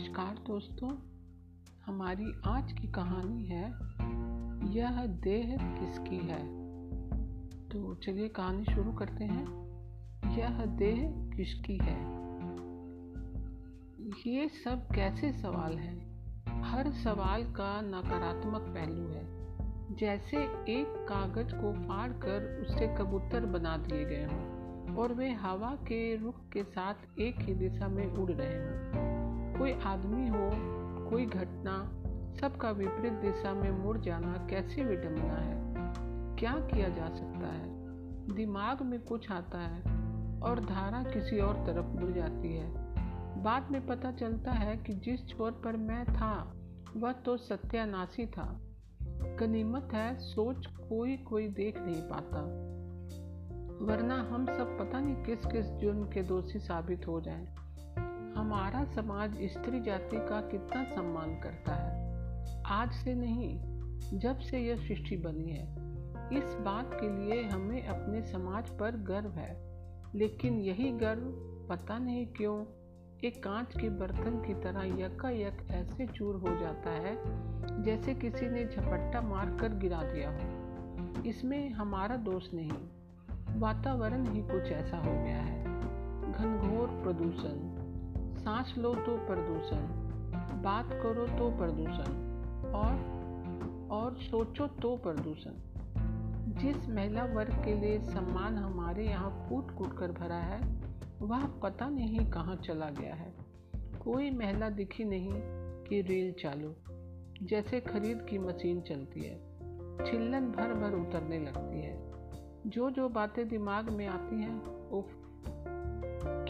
नमस्कार दोस्तों, हमारी आज की कहानी है, यह देह किसकी है? तो चलिए कहानी शुरू करते हैं। यह देह किसकी है? ये सब कैसे सवाल हैं? हर सवाल का नकारात्मक पहलू है। जैसे एक कागज़ को फाड़ कर उससे कबूतर बना दिए गए हों, और वे हवा के रुख के साथ एक ही दिशा में उड़ रहे हों। कोई आदमी हो, कोई घटना, सबका विपरीत दिशा में मुड़ जाना कैसी विडम्बना है? क्या किया जा सकता है? दिमाग में कुछ आता है और धारा किसी और तरफ़ मुड़ जाती है। बाद में पता चलता है कि जिस छोर पर मैं था, वह तो सत्यानाशी था। गनीमत है, सोच कोई कोई देख नहीं पाता। वरना हम सब पता नहीं किस किस जुर्म के दोषी साबित हो जाएँ। हमारा समाज स्त्री जाति का कितना सम्मान करता है। आज से नहीं, जब से यह सृष्टि बनी है। इस बात के लिए हमें अपने समाज पर गर्व है। लेकिन यही गर्व पता नहीं क्यों, एक कांच के बर्तन की तरह यका यक ऐसे चूर हो जाता है, जैसे किसी ने झपट्टा मार कर गिरा दिया हो। इसमें हमारा दोष नहीं। वातावरण ही कुछ ऐसा हो गया है। घनघोर प्रदूषण सांस लो तो प्रदूषण, बात करो तो प्रदूषण, और और सोचो तो प्रदूषण। जिस महिला वर्ग के लिए सम्मान हमारे यहाँ कूट कूट कर भरा है, वह पता नहीं कहाँ चला गया है। कोई महिला दिखी नहीं कि रेल चालू, जैसे खरीद की मशीन चलती है। छिल्लन भर भर उतरने लगती है। जो जो बातें दिमाग में आती हैं, उफ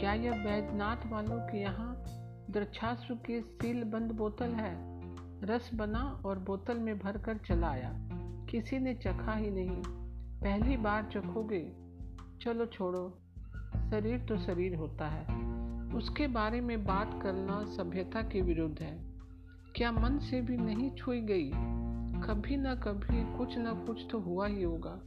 क्या यह बैजनाथ वालों के यहाँ द्रक्षास्त्र की सील बंद बोतल है? रस बना और बोतल में भरकर चला आया किसी ने चखा ही नहीं। पहली बार चखोगे। चलो छोड़ो। शरीर तो शरीर होता है। उसके बारे में बात करना सभ्यता के विरुद्ध है। क्या मन से भी नहीं छुई गई? कभी ना कभी कुछ ना कुछ तो हुआ ही होगा।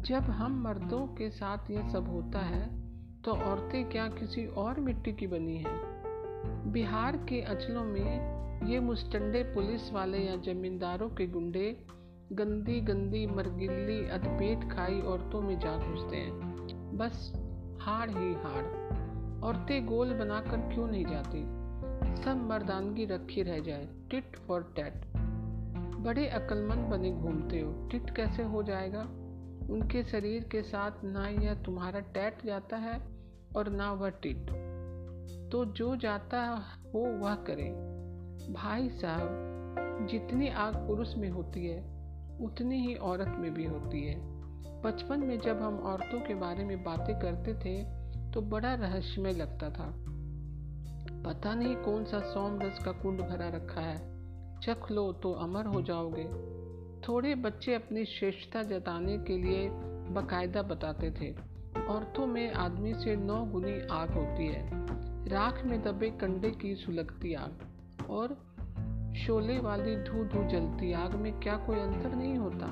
जब हम मर्दों के साथ यह सब होता है तो औरतें क्या किसी और मिट्टी की बनी हैं? बिहार के अचलों में ये मुस्टंडे पुलिस वाले या जमींदारों के गुंडे गंदी गंदी मरगिल्ली अधपेट खाई औरतों में जा घुसते हैं। बस हाड़ ही हाड़। औरतें गोल बनाकर क्यों नहीं जाती? सब मर्दानगी रखी रह जाए। Tit for tat. बड़े अक्लमंद बने घूमते हो। टिट कैसे हो जाएगा? उनके शरीर के साथ ना यह तुम्हारा टैट जाता है और ना वह टिट तो जो जाता हो वह करे। भाई साहब, जितनी आग पुरुष में होती है, उतनी ही औरत में भी होती है। बचपन में जब हम औरतों के बारे में बातें करते थे तो बड़ा रहस्यमय लगता था। पता नहीं कौन सा सोम रस का कुंड भरा रखा है। चख लो तो अमर हो जाओगे। थोड़े बच्चे अपनी श्रेष्ठता जताने के लिए बकायदा बताते थे। औरतों में आदमी से नौ गुनी आग होती है। राख में दबे कंडे की सुलगती आग और शोले वाली धू धू जलती आग में क्या कोई अंतर नहीं होता?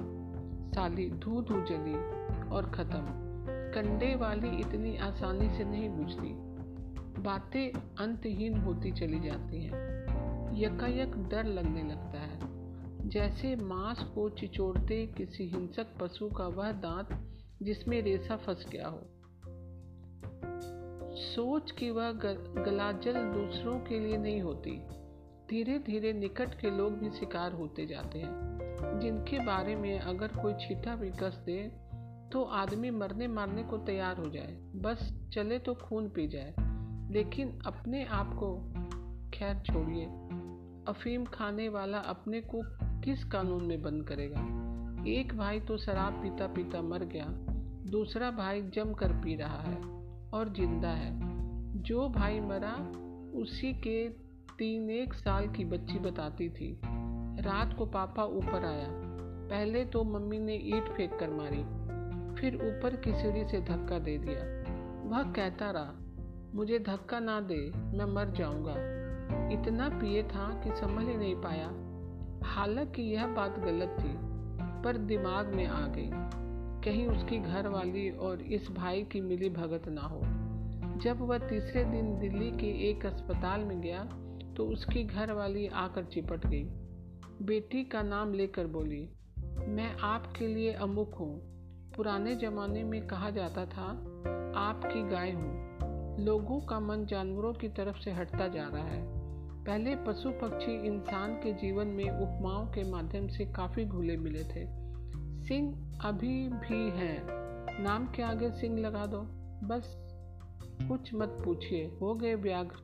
साली धू धू जली और ख़त्म। कंडे वाली इतनी आसानी से नहीं बुझती। बातें अंतहीन होती चली जाती हैं। यकायक डर लगने लगता है। जैसे मांस को चिचोड़ते किसी हिंसक पशु का वह दांत जिसमें रेसा फंस गया हो। सोच की वह गलाजल दूसरों के लिए नहीं होती। धीरे धीरे निकट के लोग भी शिकार होते जाते हैं। जिनके बारे में अगर कोई छीटा भी कस दे तो आदमी मरने मारने को तैयार हो जाए। बस चले तो खून पी जाए। लेकिन अपने आप को खैर छोड़िए। अफीम खाने वाला अपने को किस कानून में बंद करेगा? एक भाई तो शराब पीता पीता मर गया, दूसरा भाई जम कर पी रहा है और ज़िंदा है। जो भाई मरा, उसी के तीन एक साल की बच्ची बताती थी। रात को पापा ऊपर आया। पहले तो मम्मी ने ईट फेंक कर मारी, फिर ऊपर की सीढ़ी से धक्का दे दिया। वह कहता रहा, मुझे धक्का ना दे, मैं मर जाऊँगा। इतना पिए था कि समझ ही नहीं पाया। हालाँकि यह बात गलत थी, पर दिमाग में आ गई। कहीं उसकी घर वाली और इस भाई की मिली भगत ना हो। जब वह तीसरे दिन दिल्ली के एक अस्पताल में गया तो उसकी घर वाली आकर चिपट गई। बेटी का नाम लेकर बोली, मैं आपके लिए अमुक हूँ। पुराने ज़माने में कहा जाता था, आपकी गाय हूँ। लोगों का मन जानवरों की तरफ़ से हटता जा रहा है। पहले पशु पक्षी इंसान के जीवन में उपमाओं के माध्यम से काफ़ी घुले मिले थे। सिंह अभी भी हैं। नाम के आगे सिंह लगा दो। बस कुछ मत पूछिए। हो गए व्याघ्र।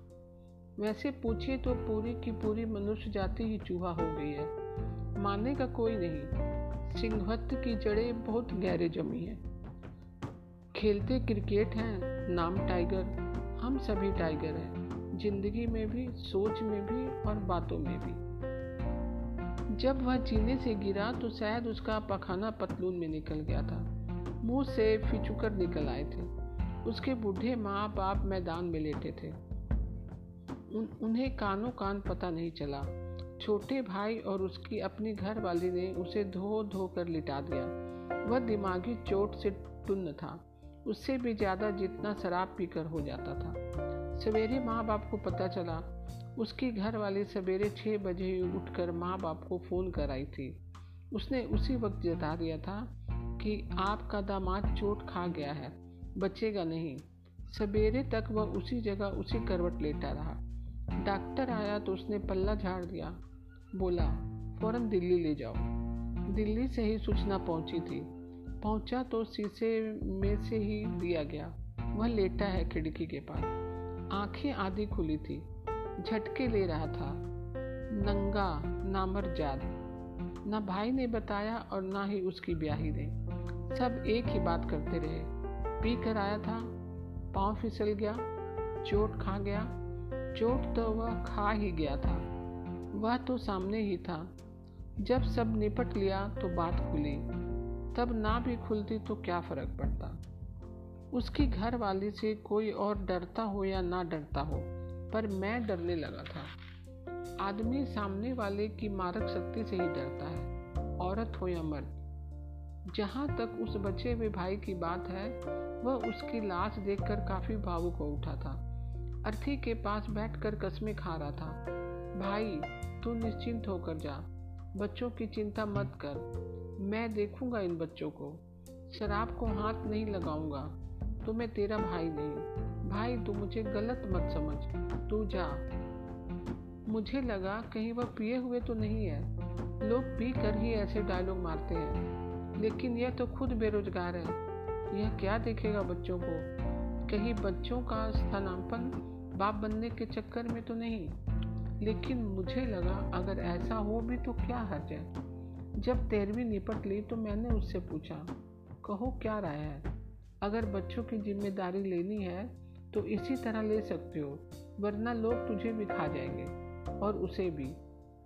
वैसे पूछिए तो पूरी की पूरी मनुष्य जाति ही चूहा हो गई है। मानने का कोई नहीं। सिंहत्व की जड़ें बहुत गहरे जमी हैं। खेलते क्रिकेट हैं। नाम टाइगर। हम सभी टाइगर हैं। ज़िंदगी में भी सोच में भी और बातों में भी। जब वह जीने से गिरा तो शायद उसका पखाना पतलून में निकल गया था। मुँह से फिचुकर निकल आए थे। उसके बूढ़े माँ बाप मैदान में लेटे थे। उन, उन्हें कानों कान पता नहीं चला। छोटे भाई और उसकी अपनी घर वाली ने उसे धो धो कर लिटा दिया। वह दिमागी चोट से टुन्न था। उससे भी ज़्यादा जितना शराब पीकर हो जाता था। सवेरे माँ बाप को पता चला, उसकी घर वाली सवेरे छः बजे उठकर माँ बाप को फ़ोन कर आई थी। उसने उसी वक्त जता दिया था कि आपका दामाद चोट खा गया है, बचेगा नहीं। सवेरे तक वह उसी जगह उसी करवट लेटा रहा। डॉक्टर आया तो उसने पल्ला झाड़ दिया। बोला, फ़ौरन दिल्ली ले जाओ। दिल्ली से ही सूचना पहुँची थी। पहुँचा तो शीशे में से ही दिया गया। वह लेटा है खिड़की के पास। आँखें आधी खुली थी, झटके ले रहा था। नंगा नामरजाद ना भाई ने बताया और ना ही उसकी ब्याही ने। सब एक ही बात करते रहे। पी कर आया था, पाँव फिसल गया, चोट खा गया। चोट तो वह खा ही गया था। वह तो सामने ही था। जब सब निपट लिया तो बात खुली। तब ना भी खुलती तो क्या फ़र्क पड़ता? उसकी घर वाली से कोई और डरता हो या ना डरता हो, पर मैं डरने लगा था। आदमी सामने वाले की मारक शक्ति से ही डरता है, औरत हो या मर्द। जहाँ तक उस बचे हुए भाई की बात है, वह उसकी लाश देखकर काफ़ी भावुक हो उठा था। अर्थी के पास बैठकर कस्में खा रहा था। भाई, तू निश्चिंत होकर जा। बच्चों की चिंता मत कर। मैं देखूँगा इन बच्चों को। शराब को हाथ नहीं लगाऊँगा। तो मैं तेरा भाई नहीं। भाई, तू मुझे गलत मत समझ। तू जा। मुझे लगा कहीं वह पिए हुए तो नहीं है। लोग पी कर ही ऐसे डायलॉग मारते हैं। लेकिन यह तो खुद बेरोजगार है। यह क्या देखेगा बच्चों को? कहीं बच्चों का स्थानापन बाप बनने के चक्कर में तो नहीं। लेकिन मुझे लगा अगर ऐसा हो भी तो क्या हर्ज है? जब तेरहवीं निपट ली तो मैंने उससे पूछा, कहो क्या राय है? अगर बच्चों की ज़िम्मेदारी लेनी है तो इसी तरह ले सकते हो, वरना लोग तुझे भी खा जाएँगे, और उसे भी।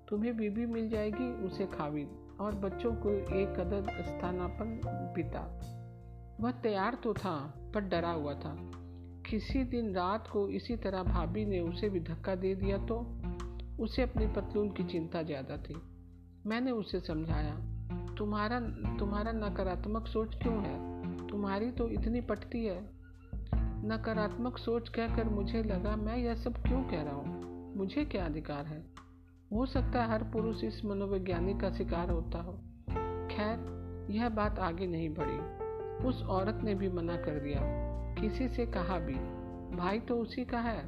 तुम्हें बीबी मिल जाएगी, उसे खावी, और बच्चों को एक कदर स्थानापन पिता। वह तैयार तो था, पर डरा हुआ था। किसी दिन रात को इसी तरह भाभी ने उसे भी धक्का दे दिया तो उसे अपनी पतलून की चिंता ज़्यादा थी। मैंने उसे समझाया, तुम्हारा तुम्हारा नकारात्मक सोच क्यों है? तुम्हारी तो इतनी पटती है। नकारात्मक सोच कहकर मुझे लगा, मैं यह सब क्यों कह रहा हूँ? मुझे क्या अधिकार है? हो सकता है हर पुरुष इस मनोवैज्ञानिक का शिकार होता हो। खैर, यह बात आगे नहीं बढ़ी। उस औरत ने भी मना कर दिया। किसी से कहा भी, भाई तो उसी का है।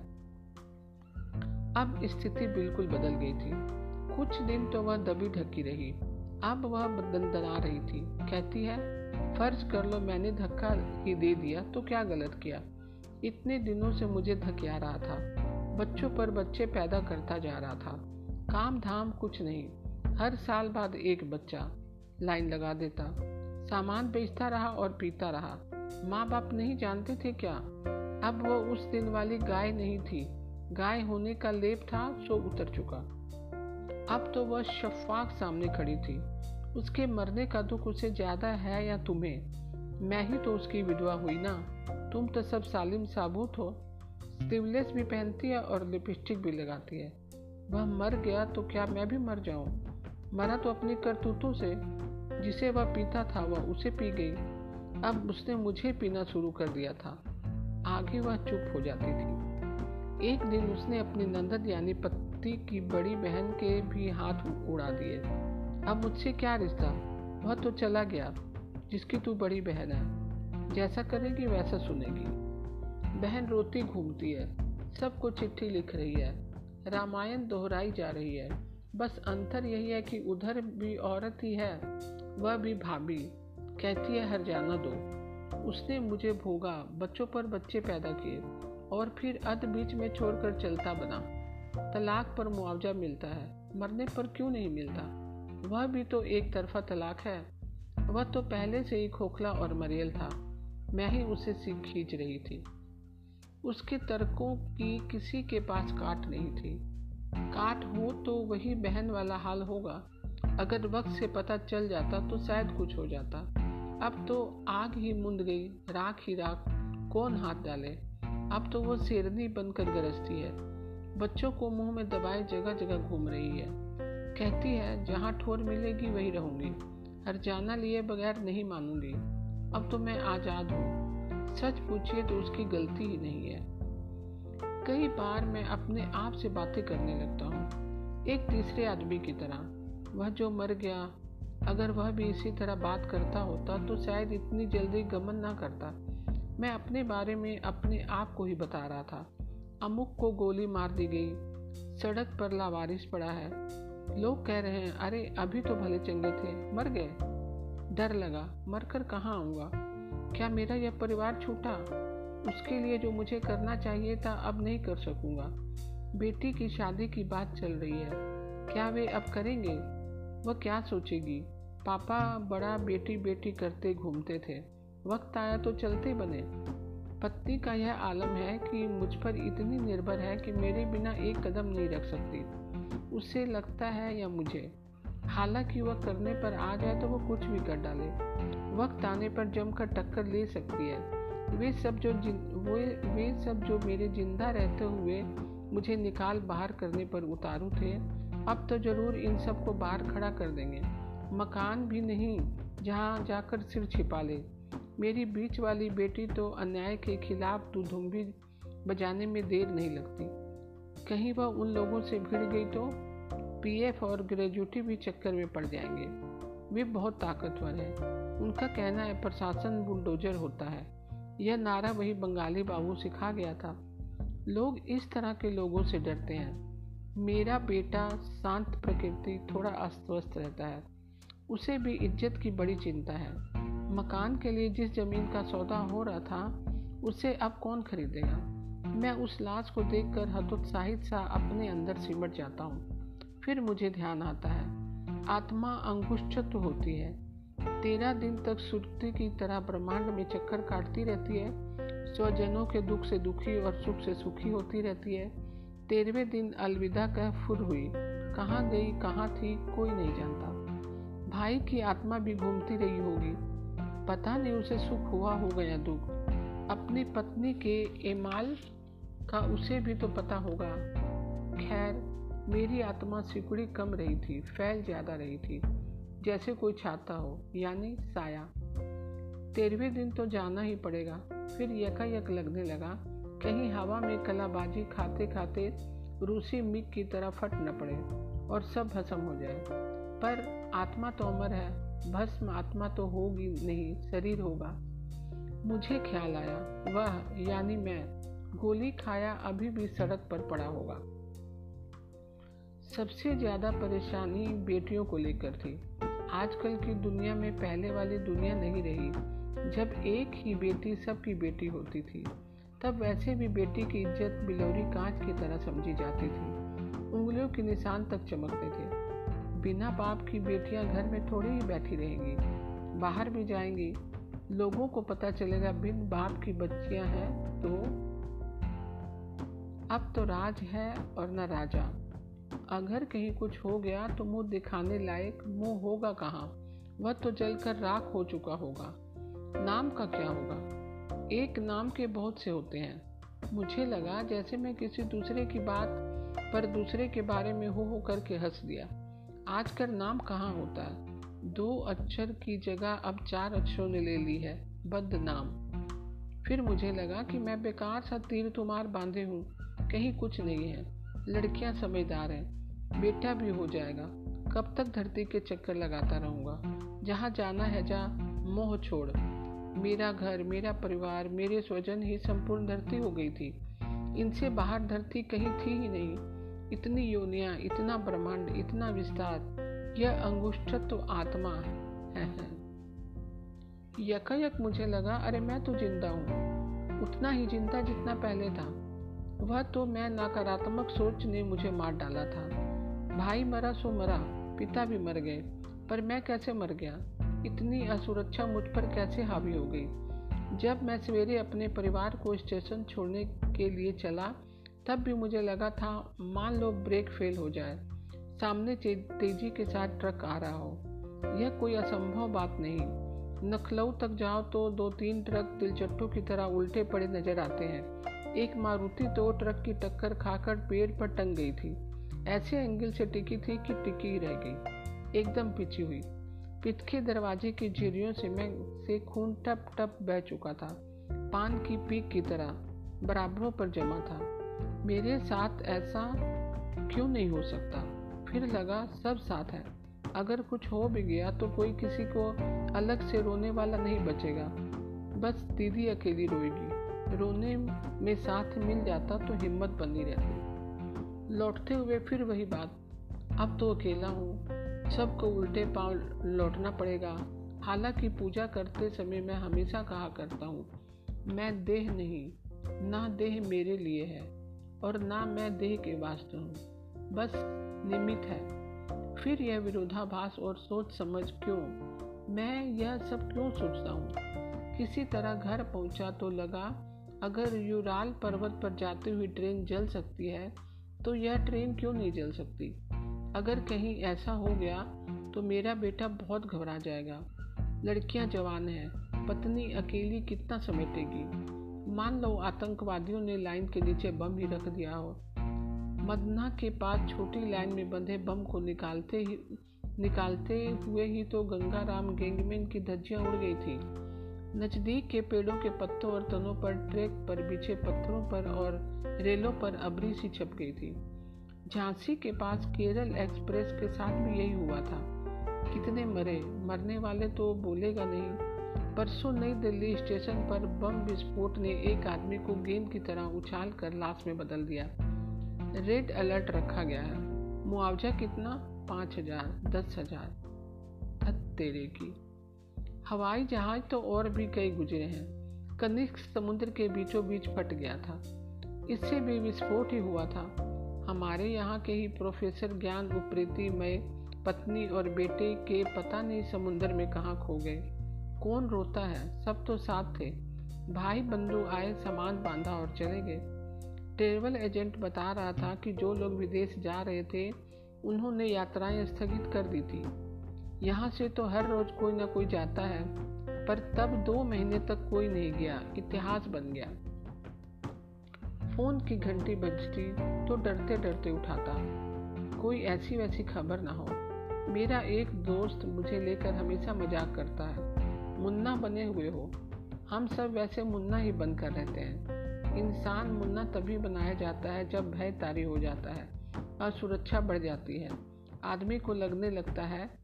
अब स्थिति बिल्कुल बदल गई थी। कुछ दिन तो वह दबी ढकी रही। अब वह दना रही थी। कहती है फ़र्ज़ कर लो मैंने धक्का ही दे दिया तो क्या गलत किया? इतने दिनों से मुझे धकिया रहा था। बच्चों पर बच्चे पैदा करता जा रहा था। काम धाम कुछ नहीं। हर साल बाद एक बच्चा लाइन लगा देता। सामान बेचता रहा और पीता रहा। माँ बाप नहीं जानते थे क्या? अब वो उस दिन वाली गाय नहीं थी। गाय होने का लेप था, सो उतर चुका। अब तो वह शफाक सामने खड़ी थी। उसके मरने का दुख उसे ज़्यादा है या तुम्हें? मैं ही तो उसकी विधवा हुई ना। तुम तो सब सालिम साबुत हो। स्लीवलेस भी पहनती है और लिपस्टिक भी लगाती है। वह मर गया तो क्या मैं भी मर जाऊँ? मरा तो अपनी करतूतों से। जिसे वह पीता था, वह उसे पी गई। अब उसने मुझे पीना शुरू कर दिया था। आगे वह चुप हो जाती थी। एक दिन उसने अपनी नंदन यानी पति की बड़ी बहन के भी हाथ उड़ा दिए। अब मुझसे क्या रिश्ता? वह तो चला गया, जिसकी तू बड़ी बहन है। जैसा करेगी, वैसा सुनेगी। बहन रोती घूमती है सबको चिट्ठी लिख रही है। रामायण दोहराई जा रही है। बस अंतर यही है कि उधर भी औरत ही है, वह भी भाभी। कहती है, हर जाना दो। उसने मुझे भोगा, बच्चों पर बच्चे पैदा किए, और फिर अध बीच में छोड़कर चलता बना। तलाक पर मुआवजा मिलता है, मरने पर क्यों नहीं मिलता? वह भी तो एक तरफा तलाक है। वह तो पहले से ही खोखला और मरियल था। मैं ही उसे सीख खींच रही थी। उसके तर्कों की किसी के पास काट नहीं थी। काट हो तो वही बहन वाला हाल होगा। अगर वक्त से पता चल जाता तो शायद कुछ हो जाता। अब तो आग ही मुंद गई, राख ही राख। कौन हाथ डाले? अब तो वो शेरनी बनकर गरजती है। बच्चों को मुँह में दबाए जगह जगह घूम रही है। कहती है, जहाँ ठोर मिलेगी, वही रहूँगी। हर जाना लिए बगैर नहीं मानूँगी। अब तो मैं आज़ाद हूँ। सच पूछिए तो उसकी गलती ही नहीं है। कई बार मैं अपने आप से बातें करने लगता हूँ, एक तीसरे आदमी की तरह। वह जो मर गया, अगर वह भी इसी तरह बात करता होता तो शायद इतनी जल्दी गमन ना करता। मैं अपने बारे में अपने आप को ही बता रहा था। अमुक को गोली मार दी गई। सड़क पर लावारिस पड़ा है। लोग कह रहे हैं, अरे, अभी तो भले चंगे थे, मर गए। डर लगा, मरकर कहाँ आऊँगा? क्या मेरा यह परिवार छूटा? उसके लिए जो मुझे करना चाहिए था, अब नहीं कर सकूँगा। बेटी की शादी की बात चल रही है। क्या वे अब करेंगे? वह क्या सोचेगी? पापा बड़ा बेटी बेटी करते घूमते थे। वक्त आया तो चलते बने। पत्नी का यह आलम है कि मुझ पर इतनी निर्भर है कि मेरे बिना एक कदम नहीं रख सकती। उसे लगता है या मुझे। हालाँकि वह करने पर आ जाए तो वो कुछ भी कर डाले। वक्त आने पर जमकर टक्कर ले सकती है। वे सब जो वे वे सब जो मेरे ज़िंदा रहते हुए मुझे निकाल बाहर करने पर उतारू थे, अब तो ज़रूर इन सबको बाहर खड़ा कर देंगे। मकान भी नहीं, जहाँ जाकर सिर छिपा ले। मेरी बीच वाली बेटी तो अन्याय के खिलाफ तू दुधुम्बी बजाने में देर नहीं लगती। कहीं वह उन लोगों से भिड़ गई तो पीएफ और ग्रेजुटी भी चक्कर में पड़ जाएँगे। वे बहुत ताकतवर हैं। उनका कहना है, प्रशासन बुलडोजर होता है। यह नारा वही बंगाली बाबू सिखा गया था। लोग इस तरह के लोगों से डरते हैं। मेरा बेटा शांत प्रकृति थोड़ा अस्त रहता है। उसे भी इज़्ज़त की बड़ी चिंता है। मकान के लिए जिस ज़मीन का सौदा हो रहा था, उसे अब कौन खरीदेगा? मैं उस लाश को देखकर हतोत्साहित सा अपने अंदर सिमट जाता हूँ। फिर मुझे ध्यान आता है। आत्मा अंगुष्ठत्व होती है। तेरह दिन तक सुरती की तरह ब्रह्मांड में चक्कर काटती रहती है। स्वजनों के दुख से दुखी और सुख से सुखी होती रहती है। तेरहवें दिन अलविदा कह फुर हुई। कहाँ गई, कहाँ थी, कोई नहीं जानता। भाई की आत्मा भी घूमती रही होगी। पता नहीं उसे सुख हुआ हो गया दुख। अपनी पत्नी के एमाल का उसे भी तो पता होगा। खैर, मेरी आत्मा सिकुड़ी कम रही थी, फैल ज़्यादा रही थी। जैसे कोई छाता हो, यानी साया। तेरहवें दिन तो जाना ही पड़ेगा। फिर यकायक लगने लगा, कहीं हवा में कलाबाजी खाते खाते रूसी मिग की तरह फट न पड़े और सब भस्म हो जाए। पर आत्मा तो अमर है, भस्म आत्मा तो होगी नहीं, शरीर होगा। मुझे ख्याल आया, वह, यानी मैं। गोली खाया अभी भी सड़क पर पड़ा होगा। सबसे ज़्यादा परेशानी बेटियों को लेकर थी। आजकल की दुनिया में पहले वाली दुनिया नहीं रही। जब एक ही बेटी सबकी बेटी होती थी, तब वैसे भी बेटी की इज़्ज़त बिलौरी कांच की तरह समझी जाती थी। उंगलियों के निशान तक चमकते थे। बिना बाप की बेटियाँ घर में थोड़ी ही बैठी रहेंगी, बाहर भी जाएँगी। लोगों को पता चलेगा, बिन बाप की बच्चियाँ हैं तो अब तो राज है और न राजा। अगर कहीं कुछ हो गया तो मुँह दिखाने लायक मुँह होगा कहाँ? वह तो जलकर राख हो चुका होगा। नाम का क्या होगा? एक नाम के बहुत से होते हैं। मुझे लगा जैसे मैं किसी दूसरे की बात पर दूसरे के बारे में हो हो करके हंस दिया। आजकल नाम कहाँ होता है? दो अक्षर की जगह अब चार अक्षरों ने ले ली है बद नाम। फिर मुझे लगा कि मैं बेकार सा तीर तुम्हार बांधे हूँ। कहीं कुछ नहीं है। लड़कियाँ समझदार हैं। बेटा भी हो जाएगा। कब तक धरती के चक्कर लगाता रहूँगा। जहाँ जाना है जा। मोह छोड़। मेरा घर मेरा परिवार मेरे स्वजन ही संपूर्ण धरती हो गई थी। इनसे बाहर धरती कहीं थी ही नहीं। इतनी योनिया इतना ब्रह्मांड इतना विस्तार। यह अंगुष्ठत्व आत्मा है, है। यकायक मुझे लगा अरे मैं तो ज़िंदा हूँ। उतना ही ज़िंदा जितना पहले था। वह तो मैं नकारात्मक सोच ने मुझे मार डाला था। भाई मरा सो मरा, पिता भी मर गए, पर मैं कैसे मर गया? इतनी असुरक्षा मुझ पर कैसे हावी हो गई? जब मैं सवेरे अपने परिवार को स्टेशन छोड़ने के लिए चला, तब भी मुझे लगा था, मान लो ब्रेक फेल हो जाए, सामने तेज़ी के साथ ट्रक आ रहा हो। यह कोई असंभव बात नहीं। नखलऊ तक जाओ तो दो तीन ट्रक दिलचट्टू की तरह उल्टे पड़े नज़र आते हैं। एक मारुति तो ट्रक की टक्कर खाकर पेड़ पर टंग गई थी। ऐसे एंगल से टिकी थी कि टिकी रह गई। एकदम पिछी हुई। पिटके दरवाजे की झिरियों से मैं, से खून टप टप बह चुका था। पान की पीक की तरह, बराबरों पर जमा था। मेरे साथ ऐसा क्यों नहीं हो सकता? फिर लगा, सब साथ है। अगर कुछ हो भी गया तो कोई किसी को अलग से रोने वाला नहीं बचेगा। बस दीदी अकेली रोएगी। रोने में साथ मिल जाता तो हिम्मत बनी रहती। लौटते हुए फिर वही बात, अब तो अकेला हूँ, सबको उल्टे पाँव लौटना पड़ेगा। हालाँकि पूजा करते समय मैं हमेशा कहा करता हूँ, मैं देह नहीं, ना देह मेरे लिए है, और ना मैं देह के वास्ते हूँ, बस निमित है। फिर यह विरोधाभास और सोच समझ क्यों? मैं यह सब क्यों सोचता हूँ? किसी तरह घर पहुँचा तो लगा अगर यूराल पर्वत पर जाती हुई ट्रेन जल सकती है तो यह ट्रेन क्यों नहीं जल सकती? अगर कहीं ऐसा हो गया तो मेरा बेटा बहुत घबरा जाएगा। लड़कियाँ जवान हैं, पत्नी अकेली कितना समेटेगी? मान लो आतंकवादियों ने लाइन के नीचे बम ही रख दिया हो। मदना के पास छोटी लाइन में बंधे बम को निकालते ही, निकालते हुए ही तो गंगाराम गैंगमैन की धज्जियाँ उड़ गई थी। नज़दीक के पेड़ों के पत्तों और तनों पर, ट्रैक पर बिछे पत्थरों पर और रेलों पर अबरी सी छप गई थी। झांसी के पास केरल एक्सप्रेस के साथ भी यही हुआ था। कितने मरे? मरने वाले तो बोलेगा नहीं। परसों नई दिल्ली स्टेशन पर बम विस्फोट ने एक आदमी को गेंद की तरह उछाल कर लाश में बदल दिया। रेड अलर्ट रखा गया है। मुआवजा कितना? पाँच हज़ार, दस हज़ार। तेरे की। हवाई जहाज़ तो और भी कई गुजरे हैं। कनिष्क समुद्र के बीचों बीच फट गया था। इससे भी विस्फोट ही हुआ था। हमारे यहाँ के ही प्रोफेसर ज्ञान उप्रेती, में, पत्नी और बेटे के पता नहीं समुंदर में कहाँ खो गए। कौन रोता है? सब तो साथ थे। भाई बंधु आए, सामान बांधा और चले गए। ट्रेवल एजेंट बता रहा था कि जो लोग विदेश जा रहे थे, उन्होंने यात्राएँ स्थगित कर दी थी। यहाँ से तो हर रोज कोई ना कोई जाता है, पर तब दो महीने तक कोई नहीं गया, इतिहास बन गया। फ़ोन की घंटी बजती तो डरते डरते उठाता। कोई ऐसी वैसी खबर ना हो। मेरा एक दोस्त मुझे लेकर हमेशा मज़ाक करता है। मुन्ना बने हुए हो। हम सब वैसे मुन्ना ही बनकर रहते हैं। इंसान मुन्ना तभी बनाया जाता है जब भय तारी हो जाता है और सुरक्षा बढ़ जाती है। आदमी को लगने लगता है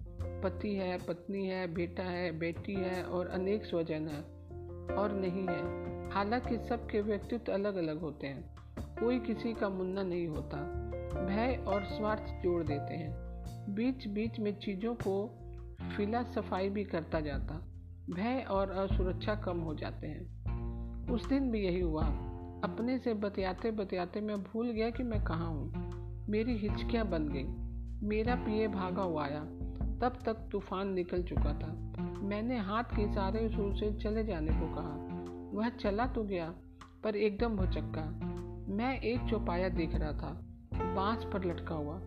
पति है, पत्नी है, बेटा है, बेटी है और अनेक स्वजन है और नहीं है। हालाँकि सबके व्यक्तित्व अलग अलग होते हैं। कोई किसी का मुन्ना नहीं होता। भय और स्वार्थ जोड़ देते हैं। बीच बीच में चीज़ों को फिला सफ़ाई भी करता जाता। भय और असुरक्षा कम हो जाते हैं। उस दिन भी यही हुआ। अपने से बतियाते बतियाते मैं भूल गया कि मैं कहाँ हूँ। मेरी हिचकियाँ बन गई। मेरा पिए भागा हुआ आया। तब तक तूफ़ान निकल चुका था। मैंने हाथ के सारे इशारे से चले जाने को कहा। वह चला तो गया, पर एकदम भुचक्का। मैं एक चौपाया देख रहा था। बाँस पर लटका हुआ।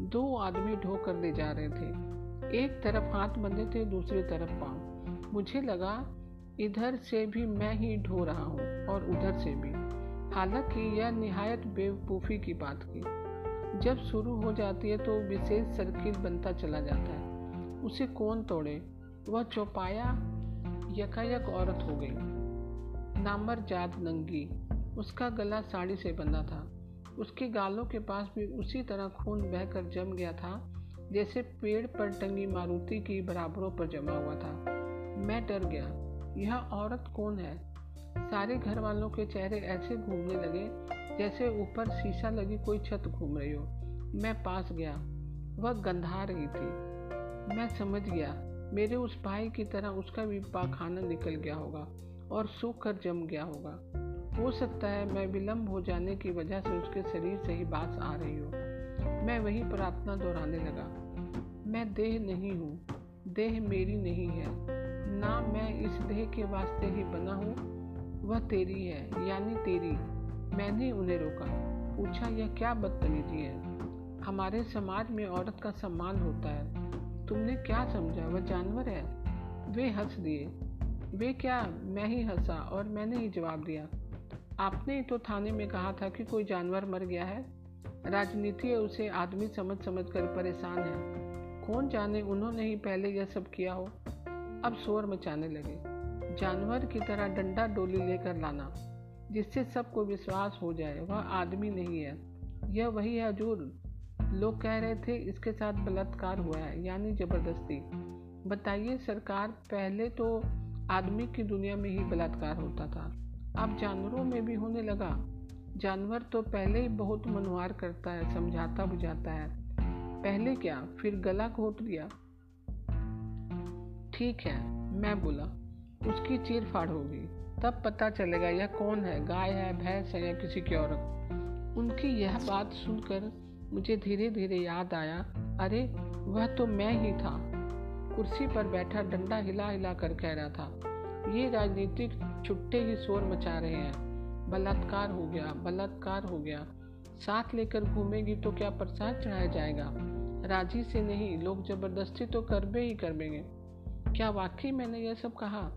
दो आदमी ढो कर ले जा रहे थे। एक तरफ़ हाथ बंधे थे, दूसरी तरफ़ पाँव। मुझे लगा, इधर से भी मैं ही ढो रहा हूँ और उधर से भी। हालाँकि यह निहायत बेवकूफ़ी की बात की जब शुरू हो जाती है तो विशेष सर्किल बनता चला जाता है। उसे कौन तोड़े? वह चौपाया यकायक औरत हो गई। नामर जात नंगी। उसका गला साड़ी से बंधा था। उसके गालों के पास भी उसी तरह खून बहकर जम गया था, जैसे पेड़ पर टंगी मारुति की बराबरों पर जमा हुआ था। मैं डर गया, यह औरत कौन है? सारे घर वालों के चेहरे ऐसे घूमने लगे, जैसे ऊपर शीशा लगी कोई छत घूम रही हो। मैं पास गया। वह गंधा रही थी। मैं समझ गया। मेरे उस भाई की तरह उसका भी पाखाना निकल गया होगा और सूख कर जम गया होगा। हो सकता है मैं विलम्ब हो जाने की वजह से उसके शरीर से ही बात आ रही हो। मैं वही प्रार्थना दोहराने लगा। मैं देह नहीं हूँ। देह मेरी नहीं है। ना मैं इस देह के वास्ते ही बना हूँ। वह तेरी है, यानी तेरी। मैंने उन्हें रोका। पूछा, यह क्या बदतमीजी है? हमारे समाज में औरत का सम्मान होता है। तुमने क्या समझा? वह जानवर है। वे हंस दिए। वे क्या? मैं ही हंसा और मैंने ही जवाब दिया। आपने तो थाने में कहा था कि कोई जानवर मर गया है। राजनीति उसे आदमी समझ समझ कर परेशान है। कौन जाने उन्होंने ही पहले यह सब किया हो? अब शोर मचाने लगे। जानवर की तरह डंडा डोली लेकर लाना, जिससे सबको विश्वास हो जाए, वह आदमी नहीं है। यह वही है, जो लोग कह रहे थे इसके साथ बलात्कार हुआ है, यानी ज़बरदस्ती। बताइए, सरकार पहले तो आदमी की दुनिया में ही बलात्कार होता था। अब जानवरों में भी होने लगा। जानवर तो पहले ही बहुत मनोहार करता है, समझाता बुझाता है। पहले क्या? फिर गला घोट दिया। ठीक है, मैं बोला, उसकी चीर फाड़ होगी तब पता चलेगा यह कौन है, गाय है, भैंस है या किसी की औरत। उनकी यह बात सुनकर मुझे धीरे धीरे याद आया, अरे, वह तो मैं ही था। कुर्सी पर बैठा डंडा हिला हिला कर कह रहा था, ये राजनीतिक छुट्टे ही शोर मचा रहे हैं। बलात्कार हो गया, बलात्कार हो गया। साथ लेकर घूमेगी तो क्या प्रसाद चढ़ाया जाएगा? राज़ी से नहीं, लोग ज़बरदस्ती तो करबे ही करबेंगे। क्या वाकई मैंने यह सब कहा?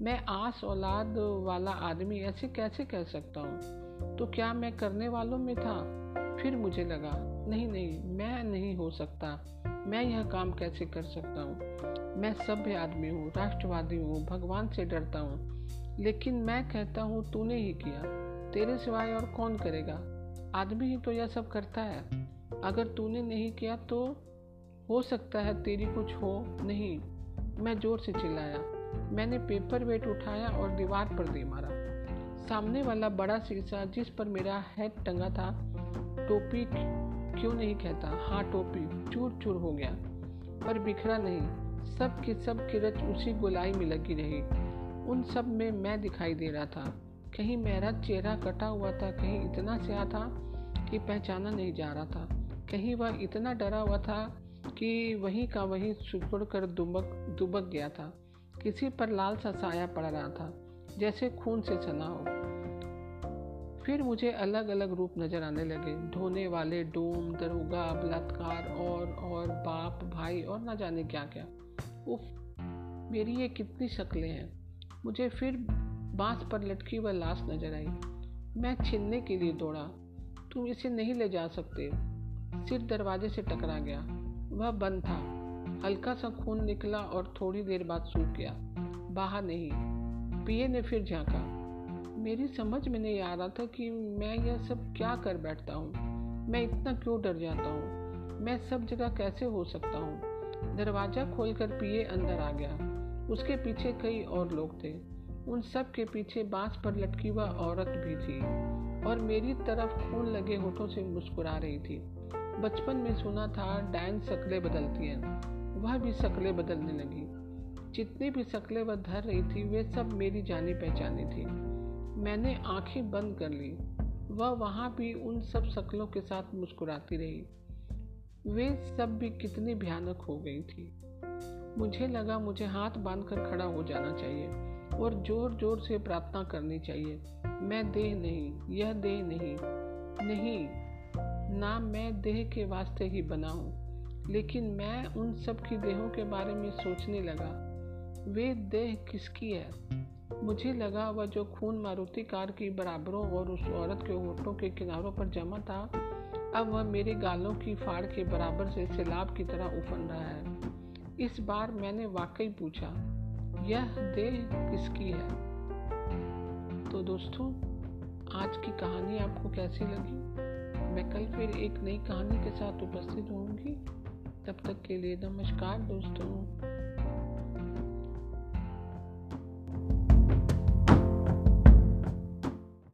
मैं आस औलाद वाला आदमी ऐसे कैसे कह सकता हूँ? तो क्या मैं करने वालों में था? फिर मुझे लगा, नहीं नहीं, मैं नहीं हो सकता। मैं यह काम कैसे कर सकता हूँ? मैं सभ्य आदमी हूँ, राष्ट्रवादी हूँ, भगवान से डरता हूँ। लेकिन मैं कहता हूँ, तूने ही किया। तेरे सिवाय और कौन करेगा? आदमी ही तो यह सब करता है। अगर तूने नहीं किया तो हो सकता है तेरी कुछ हो। नहीं, मैं ज़ोर से चिल्लाया। मैंने पेपर वेट उठाया और दीवार पर दे मारा। सामने वाला बड़ा शीशा जिस पर मेरा हेड टंगा था टोपी क्यों नहीं कहता? हाँ टोपी। चूर चूर हो गया। पर बिखरा नहीं। सब की सब किरच उसी गोलाई में लगी रही। उन सब में मैं दिखाई दे रहा था। कहीं मेरा चेहरा कटा हुआ था, कहीं इतना स्या था कि पहचाना नहीं जा रहा था। कहीं वह इतना डरा हुआ था कि वहीं का वहीं सुपड़ कर दुबक दुबक गया था। किसी पर लाल सा साया पड़ रहा था, जैसे खून से सना हो। फिर मुझे अलग अलग रूप नज़र आने लगे। ढोने वाले डोम, दरोगा, बलात्कार और और बाप, भाई और ना जाने क्या क्या उफ, मेरी ये कितनी शक्लें हैं। मुझे फिर बाँस पर लटकी हुई लाश नज़र आई। मैं छीनने के लिए दौड़ा। तुम इसे नहीं ले जा सकते। सिर दरवाजे से टकरा गया। वह बंद था। हल्का सा खून निकला और थोड़ी देर बाद सूख गया। बाहर नहीं। पिए ने फिर झांका। मेरी समझ में नहीं आ रहा था कि मैं यह सब क्या कर बैठता हूँ। मैं इतना क्यों डर जाता हूँ? मैं सब जगह कैसे हो सकता हूँ? दरवाज़ा खोलकर पिए अंदर आ गया। उसके पीछे कई और लोग थे। उन सब के पीछे बाँस पर लटकी हुआ औरत भी थी और मेरी तरफ़ खून लगे होठों से मुस्कुरा रही थी। बचपन में सुना था डायन शक्लें बदलती हैं। वह भी शक्लें बदलने लगी। जितनी भी शक्लें वह धर रही थी, वे सब मेरी जानी पहचानी थी। मैंने आँखें बंद कर ली। वह वहाँ भी उन सब शक्लों के साथ मुस्कुराती रही। वे सब भी कितनी भयानक हो गई थी। मुझे लगा मुझे हाथ बांधकर खड़ा हो जाना चाहिए और ज़ोर ज़ोर से प्रार्थना करनी चाहिए। मैं देह नहीं, यह देह नहीं। नहीं, ना मैं देह के वास्ते ही बना हूँ, लेकिन मैं उन सब की देहों के बारे में सोचने लगा। वे देह किसकी है? मुझे लगा वह जो खून मारुति कार की बराबरों और उस औरत के होठों के किनारों पर जमा था, अब वह मेरे गालों की फाड़ के बराबर से सैलाब की तरह उफन रहा है। इस बार मैंने वाकई पूछा, यह देह किसकी है? तो दोस्तों, आज की कहानी आपको कैसी लगी? मैं कल फिर एक नई कहानी के साथ उपस्थित होंगी तब तक के लिए नमस्कार दोस्तों।